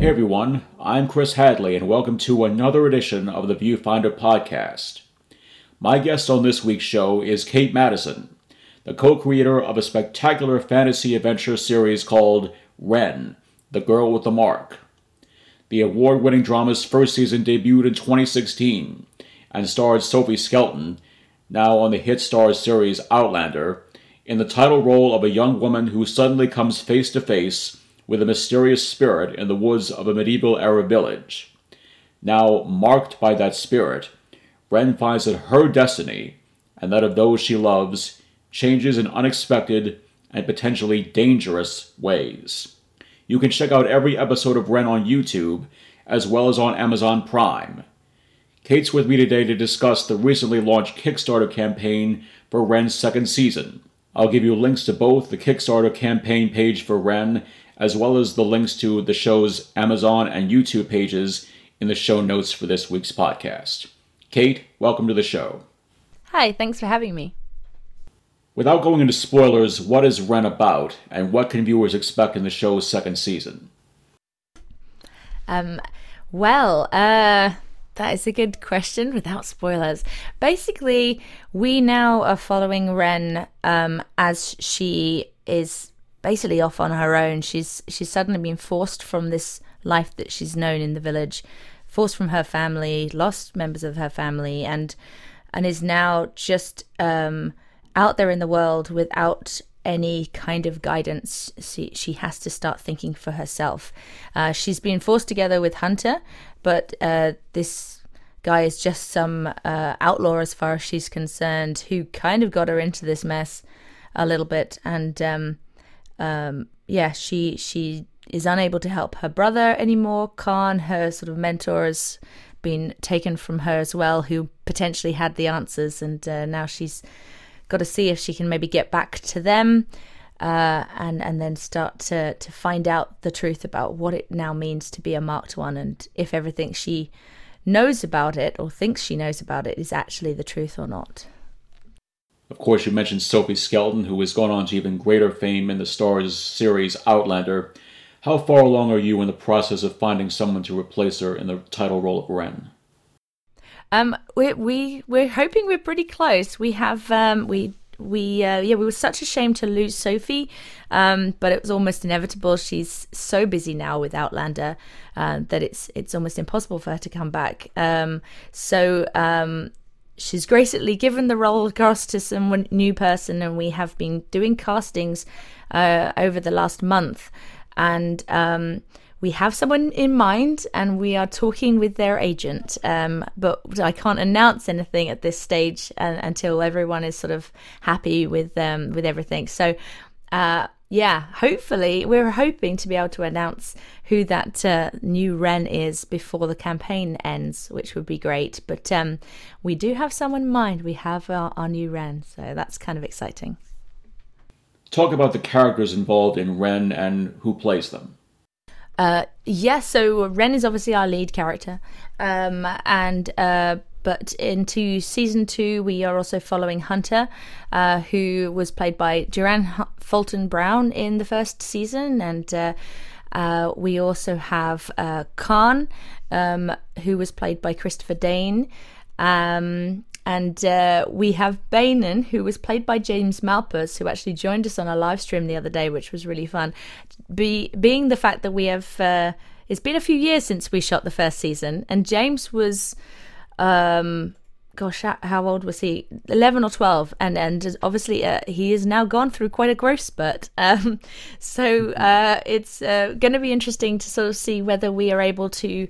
Hey everyone, I'm Chris Hadley, and welcome to another edition of the Viewfinder podcast. My guest on this week's show is Kate Madison, the co creator of a spectacular fantasy adventure series called Ren, The Girl with the Mark. The award winning drama's first season debuted in 2016 and starred Sophie Skelton, now on the hit Starz series Outlander, in the title role of a young woman who suddenly comes face to face with a mysterious spirit in the woods of a medieval era village. Now marked by that spirit, Ren finds that her destiny, and that of those she loves, changes in unexpected and potentially dangerous ways. You can check out every episode of Ren on YouTube, as well as on Amazon Prime. Kate's with me today to discuss the recently launched Kickstarter campaign for Ren's second season. I'll give you links to both the Kickstarter campaign page for Ren as well as the links to the show's Amazon and YouTube pages in the show notes for this week's podcast. Kate, welcome to the show. Hi, thanks for having me. Without going into spoilers, what is Ren about, and what can viewers expect in the show's second season? Um, well, uh, that is a good question without spoilers. Basically, we now are following Ren um, as she is basically off on her own. She's she's suddenly been forced from this life that she's known in the village, forced from her family, lost members of her family, and and is now just um, out there in the world without any kind of guidance. She, she has to start thinking for herself. Uh, she's been forced together with Hunter, but uh, this guy is just some uh, outlaw as far as she's concerned, who kind of got her into this mess a little bit, and um, um, yeah, she she is unable to help her brother anymore. Khan, her sort of mentor, has been taken from her as well, who potentially had the answers, and uh, now she's got to see if she can maybe get back to them. Uh, and and then start to to find out the truth about what it now means to be a marked one, and if everything she knows about it or thinks she knows about it is actually the truth or not. Of course, you mentioned Sophie Skelton, who has gone on to even greater fame in the Starz series Outlander. How far along are you in the process of finding someone to replace her in the title role of Ren? Um, we we we're hoping we're pretty close. We have um, we we uh, yeah we were such a shame to lose Sophie, um, but it was almost inevitable. She's so busy now with Outlander uh, that it's it's almost impossible for her to come back. Um, so um, she's graciously given the role across to some new person, and we have been doing castings uh, over the last month, and um, we have someone in mind, and we are talking with their agent. Um, but I can't announce anything at this stage uh, until everyone is sort of happy with um, with everything. So. Uh, yeah, hopefully, we're hoping to be able to announce who that uh, new Ren is before the campaign ends, which would be great. But um, we do have someone in mind. We have our, our new Ren, so that's kind of exciting. Talk about the characters involved in Ren and who plays them. Uh, yes, yeah, so Ren is obviously our lead character, um, and uh, but into season two, we are also following Hunter, uh, who was played by Joanne Fulton Brown in the first season, and uh, uh, we also have uh, Khan, um, who was played by Christopher Dane. Um, and uh, we have Bainan, who was played by James Malpas, who actually joined us on a live stream the other day, which was really fun. Be, being the fact that we have, uh, it's been a few years since we shot the first season, and James was um, gosh, how old was he? Eleven or twelve, and and obviously uh, he has now gone through quite a growth spurt. Um, so uh, it's uh, going to be interesting to sort of see whether we are able to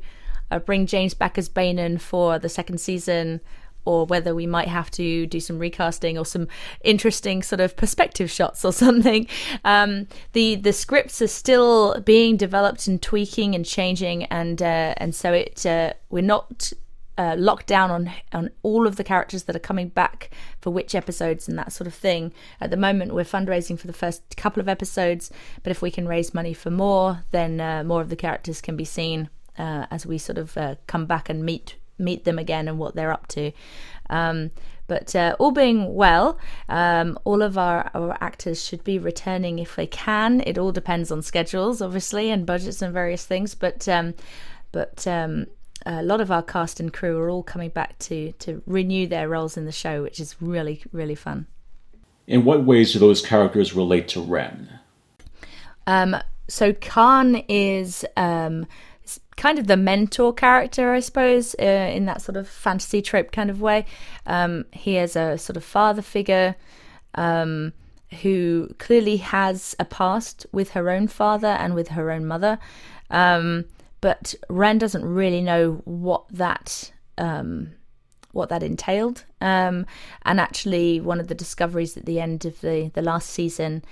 uh, bring James back as Bainan for the second season. Or whether we might have to do some recasting or some interesting sort of perspective shots or something. Um, the the scripts are still being developed and tweaking and changing, and uh, and so it uh, we're not uh, locked down on on all of the characters that are coming back for which episodes and that sort of thing. At the moment, we're fundraising for the first couple of episodes, but if we can raise money for more, then uh, more of the characters can be seen uh, as we sort of uh, come back and meet meet them again and what they're up to. Um, But uh, all being well, um, all of our, our actors should be returning if they can. It all depends on schedules, obviously, and budgets and various things. But um, but um, a lot of our cast and crew are all coming back to to renew their roles in the show, which is really really fun. In what ways do those characters relate to Ren? Um, so Khan is um, kind of the mentor character, I suppose, uh, in that sort of fantasy trope kind of way. Um, he is a sort of father figure um, who clearly has a past with her own father and with her own mother. Um, but Ren doesn't really know what that um, what that entailed. Um, and actually, one of the discoveries at the end of the the last season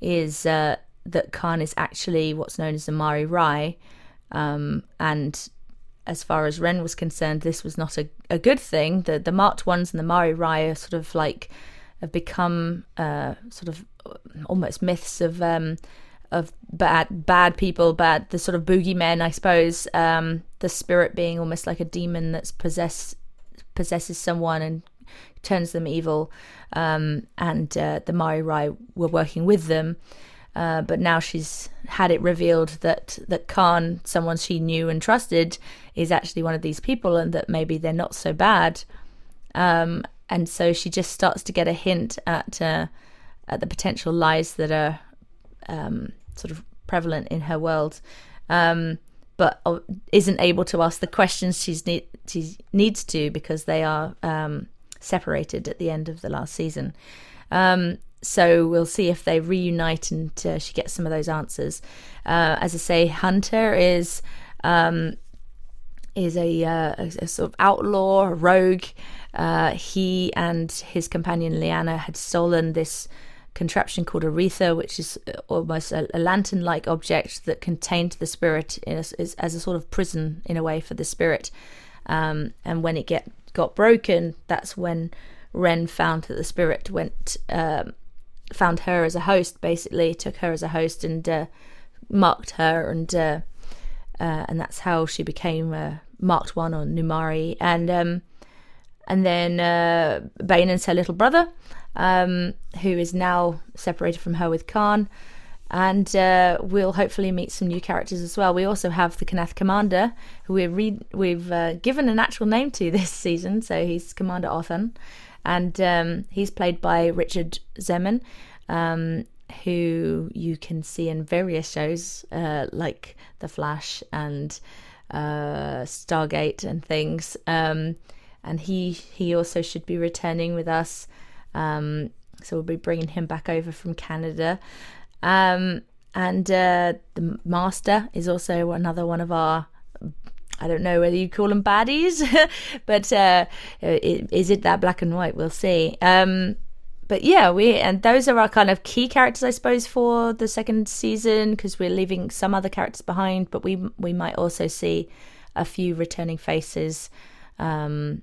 is uh, that Khan is actually what's known as a Mari Rai, um, and as far as Ren was concerned, this was not a, a good thing. The the marked ones and the Mari Rai are sort of like have become uh, sort of almost myths of um, of bad bad people, bad the sort of boogeymen, I suppose. Um, the spirit being almost like a demon that's possessed possesses someone and turns them evil. Um, and uh, the Mari Rai were working with them. Uh, but now she's had it revealed that that Khan, someone she knew and trusted, is actually one of these people, and that maybe they're not so bad. Um, and so she just starts to get a hint at uh, at the potential lies that are um, sort of prevalent in her world, um, but uh, isn't able to ask the questions she's need, she needs to because they are um, separated at the end of the last season. Um, so we'll see if they reunite and uh, she gets some of those answers. Uh, as I say, Hunter is um, is a, uh, a, sort of outlaw, a rogue. Uh, he and his companion Liana had stolen this contraption called a Aretha, which is uh, almost a, a lantern-like object that contained the spirit a, is, as a sort of prison in a way for the spirit. Um, and when it get got broken, that's when Ren found that the spirit went um, found her as a host, basically took her as a host and uh, marked her, and uh, uh, and that's how she became a marked one on Numari, and um, and then uh, Bainan's her little brother, um, who is now separated from her with Khan. And uh, we'll hopefully meet some new characters as well. We also have the Kanath Commander, who we re- we've uh, given an actual name to this season. So he's Commander Othan and um, he's played by Richard Zeman, um, who you can see in various shows uh, like The Flash and uh, Stargate and things. Um, and he he also should be returning with us. Um, so we'll be bringing him back over from Canada. Um, and uh, the Master is also another one of our I don't know whether you call them baddies, but uh, is it that black and white? We'll see. Um, but yeah, we and those are our kind of key characters, I suppose, for the second season because we're leaving some other characters behind, but we we might also see a few returning faces, um,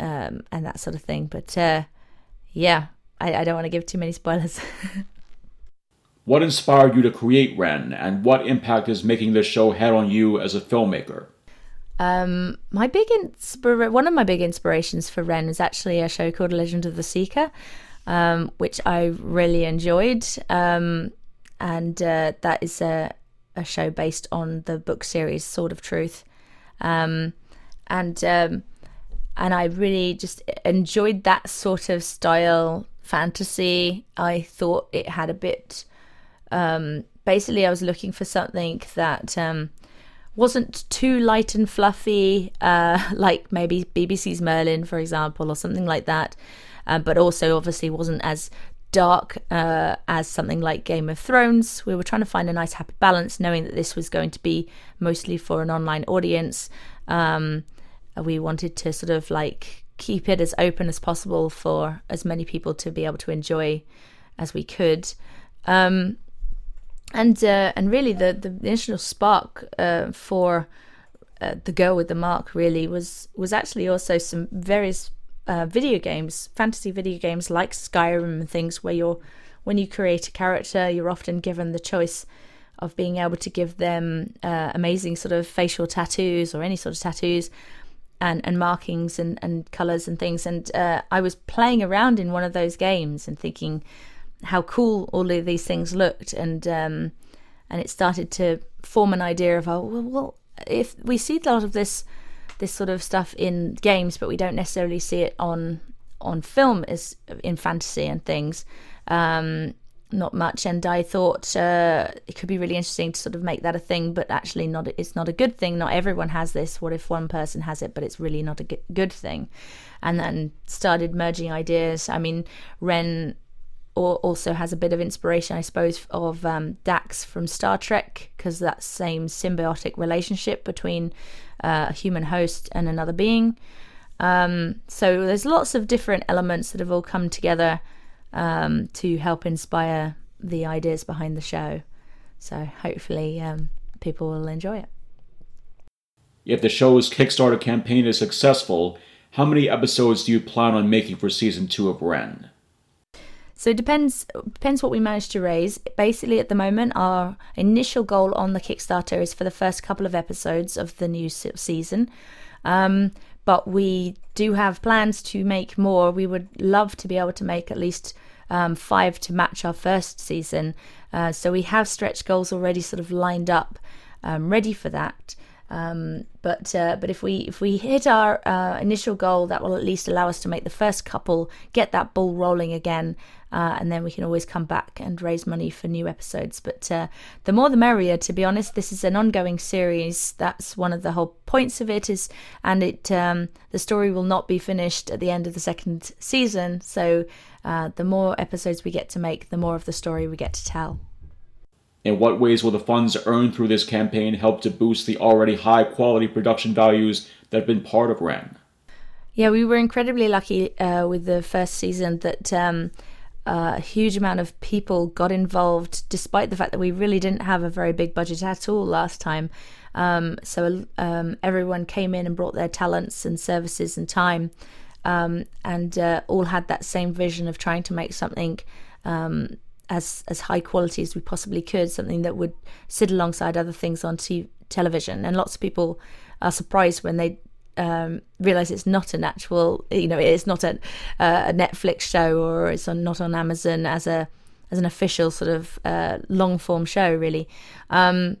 um, and that sort of thing. But uh, yeah, I, I don't want to give too many spoilers. what inspired you to create Ren, and what impact is making this show had on you as a filmmaker? Um, my big inspira- one of my big inspirations for Ren is actually a show called Legend of the Seeker, um, which I really enjoyed, um, and uh, that is a, a show based on the book series Sword of Truth, um, and um, and I really just enjoyed that sort of style fantasy. I thought it had a bit. Um, basically, I was looking for something that wasn't too light and fluffy, uh, like maybe BBC's Merlin, for example, or something like that. Um, but also, obviously, wasn't as dark uh, as something like Game of Thrones. We were trying to find a nice, happy balance, knowing that this was going to be mostly for an online audience. Um, we wanted to sort of like keep it as open as possible for as many people to be able to enjoy as we could. Um, and uh, and really the the initial spark uh, for uh, the girl with the mark really was was actually also some various uh, video games, fantasy video games like Skyrim and things where you're when you create a character, you're often given the choice of being able to give them uh, amazing sort of facial tattoos or any sort of tattoos, and, and markings and, and colors and things. And uh, I was playing around in one of those games and thinking how cool all of these things looked. And um, and it started to form an idea of, oh, well, well, if we see a lot of this this sort of stuff in games, but we don't necessarily see it on on film as in fantasy and things. Um, not much, and I thought uh, it could be really interesting to sort of make that a thing, but actually not. It's not a good thing. Not everyone has this. What if one person has it, but it's really not a good thing? And then started merging ideas. I mean, Ren also has a bit of inspiration, I suppose, of um, Dax from Star Trek, because that same symbiotic relationship between uh, a human host and another being. Um, so there's lots of different elements that have all come together um, to help inspire the ideas behind the show. So hopefully um, people will enjoy it. If the show's Kickstarter campaign is successful, how many episodes do you plan on making for season two of Ren? So it depends depends what we manage to raise. Basically, at the moment, our initial goal on the Kickstarter is for the first couple of episodes of the new season. Um, but we do have plans to make more. We would love to be able to make at least um, five to match our first season. Uh, so we have stretch goals already sort of lined up, um, ready for that. Um, but uh, but if we if we hit our uh, initial goal, that will at least allow us to make the first couple, get that ball rolling again, uh, and then we can always come back and raise money for new episodes. But uh, the more the merrier. To be honest, this is an ongoing series. That's one of the whole points of it is, and it um, the story will not be finished at the end of the second season. So uh, the more episodes we get to make, the more of the story we get to tell. In what ways will the funds earned through this campaign help to boost the already high quality production values that have been part of Ren? Yeah, we were incredibly lucky uh, with the first season that um, a huge amount of people got involved, despite the fact that we really didn't have a very big budget at all last time. Um, so um, everyone came in and brought their talents and services and time, um, and uh, all had that same vision of trying to make something um, as as high quality as we possibly could, something that would sit alongside other things on t- television. And lots of people are surprised when they um, realize it's not an actual, you know, it's not a, a Netflix show or it's on, not on Amazon as a as an official sort of uh, long form show, really. Um,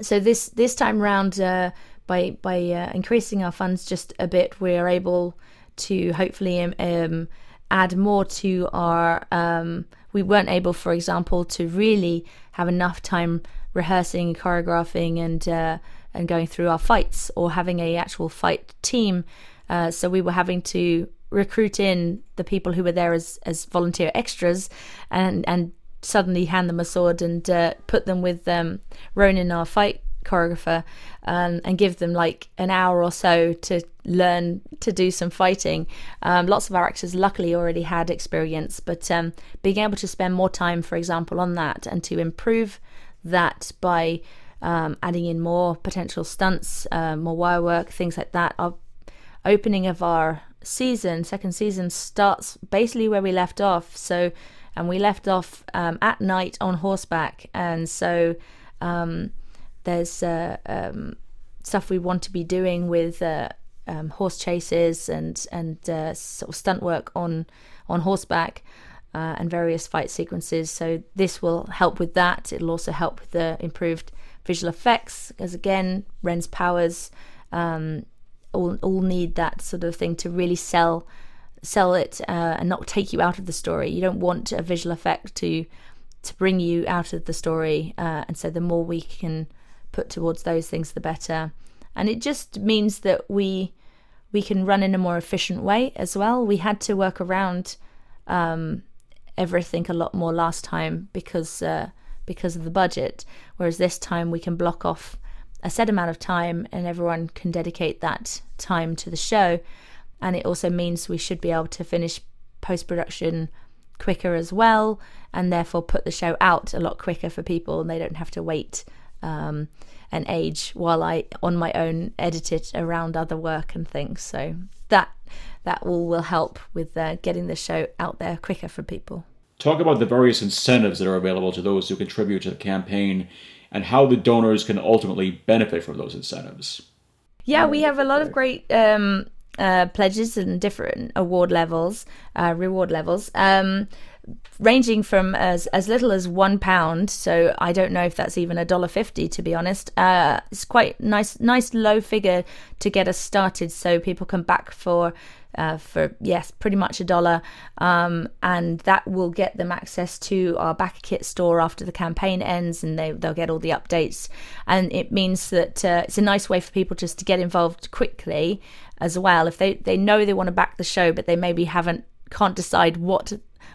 so this this time round, uh, by by uh, increasing our funds just a bit, we are able to hopefully um add more to our um, we weren't able, for example, to really have enough time rehearsing, choreographing, and uh, and going through our fights or having a actual fight team. Uh, so we were having to recruit in the people who were there as as volunteer extras, and and suddenly hand them a sword and uh, put them with um, Ronan, our fight choreographer um, and give them like an hour or so to learn to do some fighting. Um, lots of our actors luckily already had experience, but um, being able to spend more time, for example, on that and to improve that by um, adding in more potential stunts, uh, more wire work, things like that. Our opening of our season, second season, starts basically where we left off. So, and we left off um, at night on horseback, and so um, there's uh, um, stuff we want to be doing with uh, um, horse chases and and uh, sort of stunt work on on horseback uh, and various fight sequences. So this will help with that. It'll also help with the improved visual effects, because again, Ren's powers um, all all need that sort of thing to really sell sell it uh, and not take you out of the story. You don't want a visual effect to to bring you out of the story, uh, and so the more we can put towards those things, the better. And it just means that we we can run in a more efficient way as well. We had to work around um, everything a lot more last time because uh, because of the budget, whereas this time we can block off a set amount of time and everyone can dedicate that time to the show. And it also means we should be able to finish post production quicker as well, and therefore put the show out a lot quicker for people, and they don't have to wait um, and age while I on my own edit it around other work and things. So that that all will help with uh, getting the show out there quicker for people. Talk about the various incentives that are available to those who contribute to the campaign and how the donors can ultimately benefit from those incentives. Yeah, we have a lot of great um, uh, pledges and different award levels, uh, reward levels. Um, ranging from as as little as one pound. So I don't know if that's even a dollar fifty to be honest. Uh, it's quite nice, nice low figure to get us started, so people can back for. Uh, for yes, pretty much a dollar, um, and that will get them access to our BackerKit store after the campaign ends, and they they'll get all the updates. And it means that uh, it's a nice way for people just to get involved quickly as well. If they they know they want to back the show, but they maybe haven't can't decide what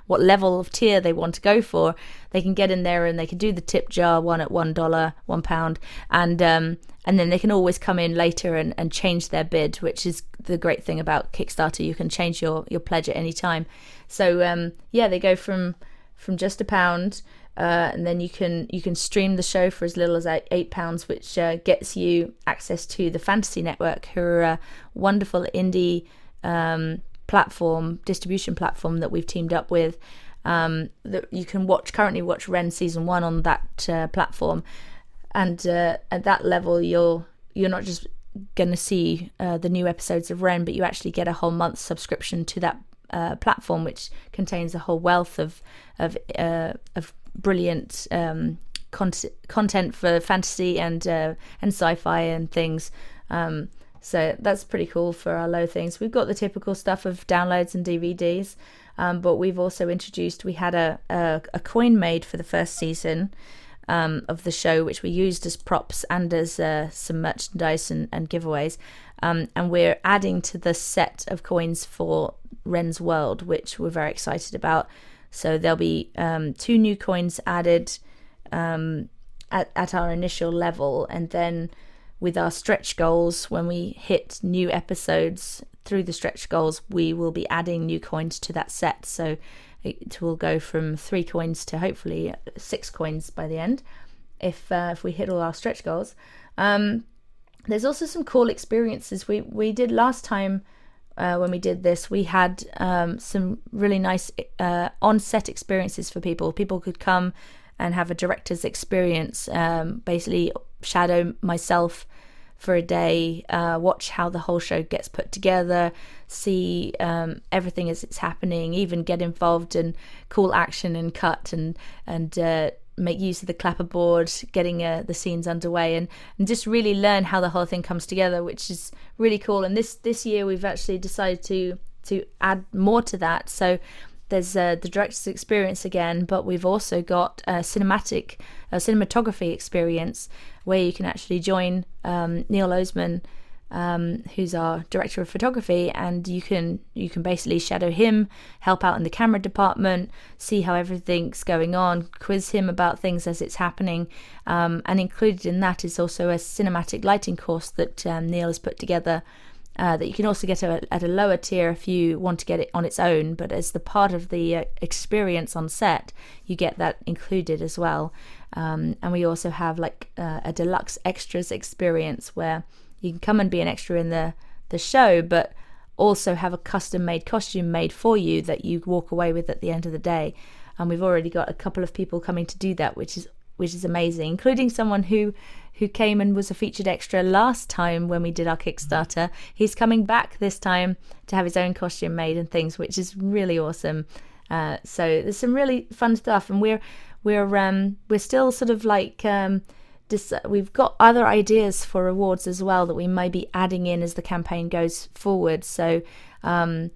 what level of tier they want to go for, they can get in there and they can do the tip jar one at one dollar, one pound, and um, and then they can always come in later and, and change their bid, which is the great thing about Kickstarter. You can change your, your pledge at any time. So um, yeah, they go from from just a pound. Uh, and then you can you can stream the show for as little as eight pounds, which uh, gets you access to the Fantasy Network, who are a wonderful indie um, platform, distribution platform that we've teamed up with. Um, that you can watch currently watch Ren season one on that uh, platform, and uh, at that level, you're you're not just going to see uh, the new episodes of Ren, but you actually get a whole month subscription to that uh, platform, which contains a whole wealth of of uh, of brilliant um, con- content for fantasy and uh, and sci-fi and things. Um, so that's pretty cool for our low things. We've got the typical stuff of downloads and DVDs, um, but we've also introduced. We had a, a, a coin made for the first season um, of the show, which we used as props and as uh, some merchandise and, and giveaways. Um, and we're adding to the set of coins for Ren's World, which we're very excited about. So there'll be um, two new coins added um, at at our initial level, and then with our stretch goals, when we hit new episodes through the stretch goals, we will be adding new coins to that set. So it will go from three coins to hopefully six coins by the end, if uh, if we hit all our stretch goals. Um, there's also some cool experiences we we did last time. Uh, when we did this, we had um, some really nice uh, on-set experiences for people. People could come and have a director's experience, um, basically shadow myself for a day, uh, watch how the whole show gets put together, see um, everything as it's happening, even get involved in cool action and cut and and uh, make use of the clapperboard, getting uh, the scenes underway, and, and just really learn how the whole thing comes together, which is really cool. And this this year we've actually decided to to add more to that. So there's uh, the director's experience again, but we've also got a cinematic, a cinematography experience where you can actually join um, Neil Oseman, um, who's our director of photography, and you can you can basically shadow him, help out in the camera department, see how everything's going on, quiz him about things as it's happening, um, and included in that is also a cinematic lighting course that um, Neil has put together uh, that you can also get a, at a lower tier if you want to get it on its own. But as the part of the uh, experience on set, you get that included as well. Um, and we also have like uh, a deluxe extras experience where you can come and be an extra in the the show, but also have a custom made costume made for you that you walk away with at the end of the day. And we've already got a couple of people coming to do that, which is which is amazing, including someone who who came and was a featured extra last time when we did our Kickstarter. He's coming back this time to have his own costume made and things, which is really awesome. Uh, so there's some really fun stuff, and we're we're um, we're still sort of like um, dis- we've got other ideas for rewards as well that we may be adding in as the campaign goes forward. So um,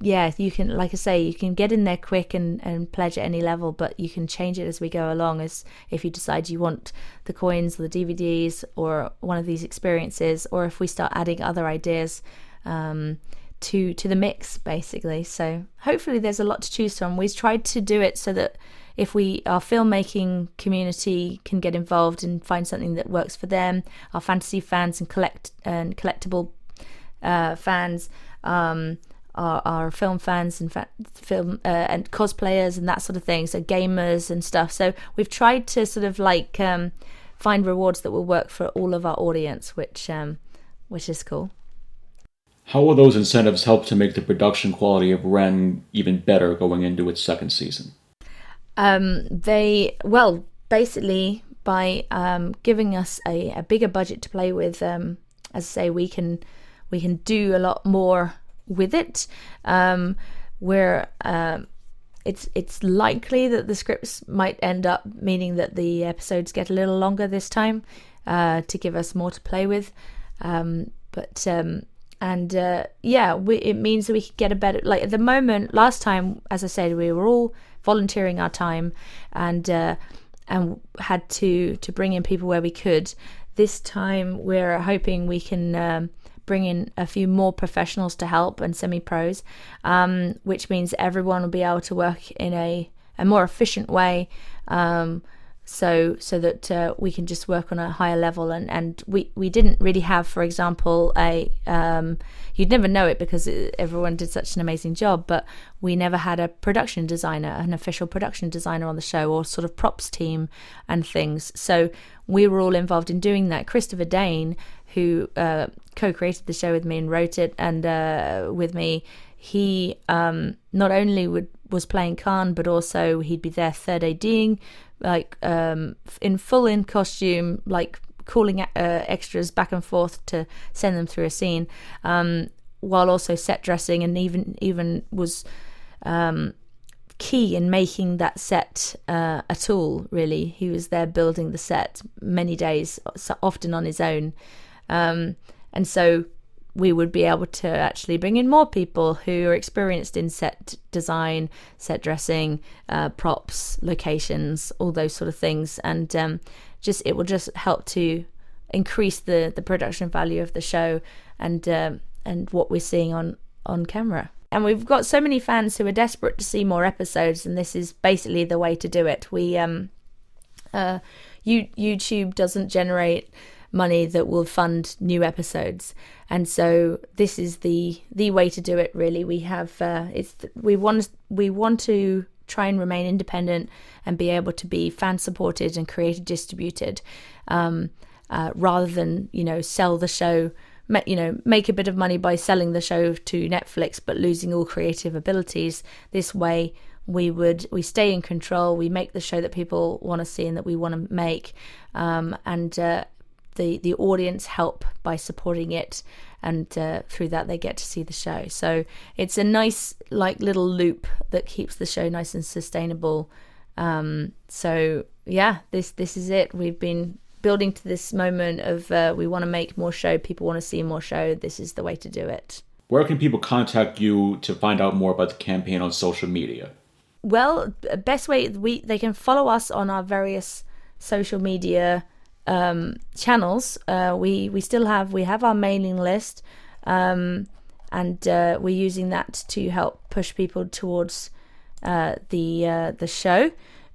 yeah, you can, like I say, you can get in there quick and, and pledge at any level, but you can change it as we go along. As if you decide you want the coins, or the DVDs, or one of these experiences, or if we start adding other ideas um, to to the mix, basically. So hopefully, there's a lot to choose from. We've tried to do it so that if we our filmmaking community can get involved and find something that works for them, our fantasy fans and collect and collectible uh, fans. Um, our, our film fans and fa- film uh, and cosplayers and that sort of thing. So gamers and stuff. So we've tried to sort of like um, find rewards that will work for all of our audience, which um, which is cool. How will those incentives help to make the production quality of Ren even better going into its second season? Um, they well basically by um, giving us a, a, bigger budget to play with um, as I say, we can we can do a lot more with it. Um, where um, it's it's likely that the scripts might end up meaning that the episodes get a little longer this time uh, to give us more to play with. Um, but um, and uh, yeah, we, it means that we could get a better. Like at the moment, last time, as I said, we were all volunteering our time and uh, and had to to bring in people where we could. This time, we're hoping we can. Bring in a few more professionals to help and semi pros, um, which means everyone will be able to work in a, a more efficient way. Um, so so that uh, we can just work on a higher level and and we we didn't really have for example a um, you'd never know it because it, everyone did such an amazing job but we never had a production designer an official production designer on the show or sort of props team and things so we were all involved in doing that christopher dane who uh, co-created the show with me and wrote it and uh, with me he um, not only would was playing Khan, but also he'd be there third ADing, like um, in full in costume, like calling uh, extras back and forth to send them through a scene, um, while also set dressing and even even was um, key in making that set uh, a tool. Really, he was there building the set many days, often on his own, um, and so we would be able to actually bring in more people who are experienced in set design, set dressing, uh, props, locations, all those sort of things, and um, just it will just help to increase the the production value of the show and uh, and what we're seeing on on camera. And we've got so many fans who are desperate to see more episodes, and this is basically the way to do it. We um, uh, you, YouTube doesn't generate money that will fund new episodes. And so this is the the way to do it really. We have uh, it's we want we want to try and remain independent and be able to be fan supported and creator distributed um, uh, rather than you know sell the show you know make a bit of money by selling the show to Netflix but losing all creative abilities. This way we would we stay in control. We make the show that people want to see and that we want to make. Um, and uh, the the audience help by supporting it and uh, through that they get to see the show. So it's a nice like little loop that keeps the show nice and sustainable. Um, so yeah this this is it. We've been building to this moment of uh, we want to make more show people want to see more show. This is the way to do it. Where can people contact you to find out more about the campaign on social media? Well best way we they can follow us on our various social media um, channels. Uh, we we still have we have our mailing list, um, and uh, we're using that to help push people towards uh, the uh, the show.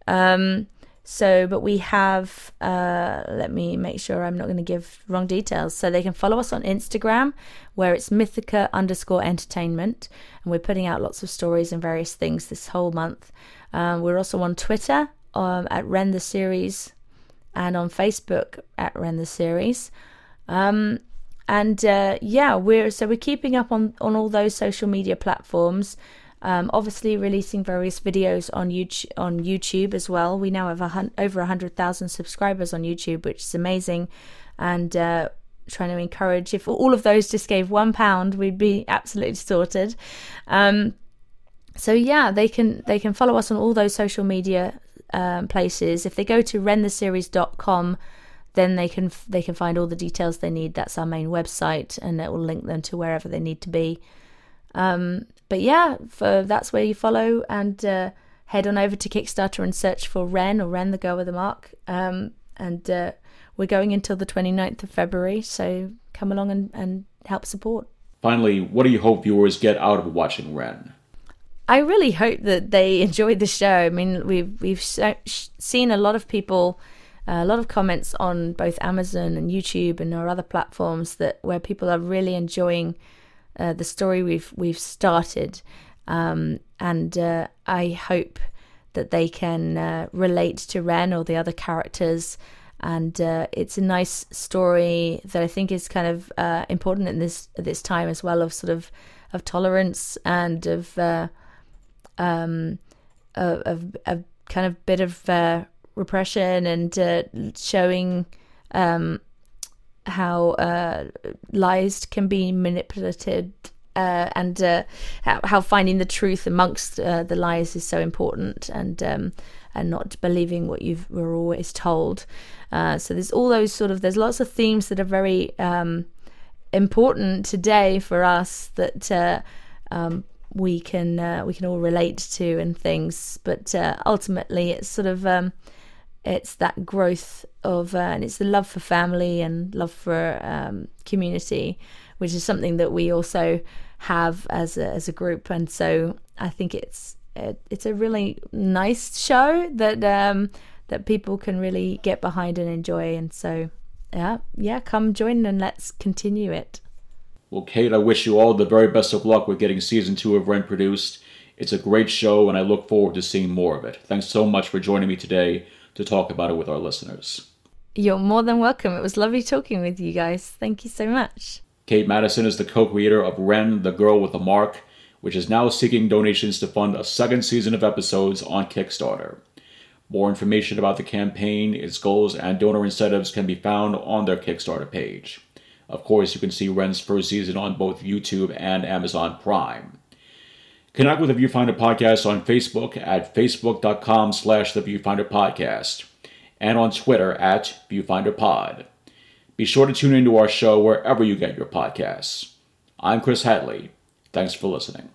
Um, so, but we have. Uh, let me make sure I'm not going to give wrong details. So they can follow us on Instagram, where it's Mythica underscore Entertainment, and we're putting out lots of stories and various things this whole month. Um, we're also on Twitter um, at Ren the Series and on Facebook at Ren the Series. Um, and uh, yeah, we're so we're keeping up on on all those social media platforms. Um, obviously, releasing various videos on YouTube on YouTube as well. We now have a hun- over hundred thousand subscribers on YouTube, which is amazing, and uh, trying to encourage. If all of those just gave one pound, we'd be absolutely sorted. Um, so yeah, they can they can follow us on all those social media um, places. If they go to rentheseries.com, then they can they can find all the details they need. That's our main website, and it will link them to wherever they need to be. Um, but yeah, for, that's where you follow and uh, head on over to Kickstarter and search for Ren or Ren the Girl with the Mark. Um, and uh, we're going until the 29th of February, so come along and, and help support. Finally, what do you hope viewers get out of watching Ren? I really hope that they enjoyed the show. I mean, we've we've seen a lot of people, uh, a lot of comments on both Amazon and YouTube and our other platforms that where people are really enjoying uh, the story we've we've started, um, and uh, I hope that they can uh, relate to Ren or the other characters. And uh, it's a nice story that I think is kind of uh, important in this this time as well of sort of of tolerance and of um, a, a, a, kind of bit of uh, repression and uh, showing um, how uh, lies can be manipulated uh, and uh, how, how, finding the truth amongst uh, the lies is so important, and um, and not believing what you were always told. Uh, so there's all those sort of there's lots of themes that are very um, important today for us that uh, um, we can uh, we can all relate to and things. But ultimately, it's sort of um, it's that growth of and it's the love for family and love for um, community which is something that we also have as a, as a group. And so I think it's it, it's a really nice show that um, that people can really get behind and enjoy. And so yeah, yeah, come join and let's continue it. Well, Kate, I wish you all the very best of luck with getting season two of Ren produced. It's a great show, and I look forward to seeing more of it. Thanks so much for joining me today to talk about it with our listeners. You're more than welcome. It was lovely talking with you guys. Thank you so much. Kate Madison is the co creator of Ren, the Girl with the Mark, which is now seeking donations to fund a second season of episodes on Kickstarter. More information about the campaign, its goals, and donor incentives can be found on their Kickstarter page. Of course, you can see Ren's first season on both YouTube and Amazon Prime. Connect with the Viewfinder Podcast on Facebook at facebook.com slash the Viewfinder Podcast and on Twitter at ViewfinderPod. Be sure to tune into our show wherever you get your podcasts. I'm Chris Hadley. Thanks for listening.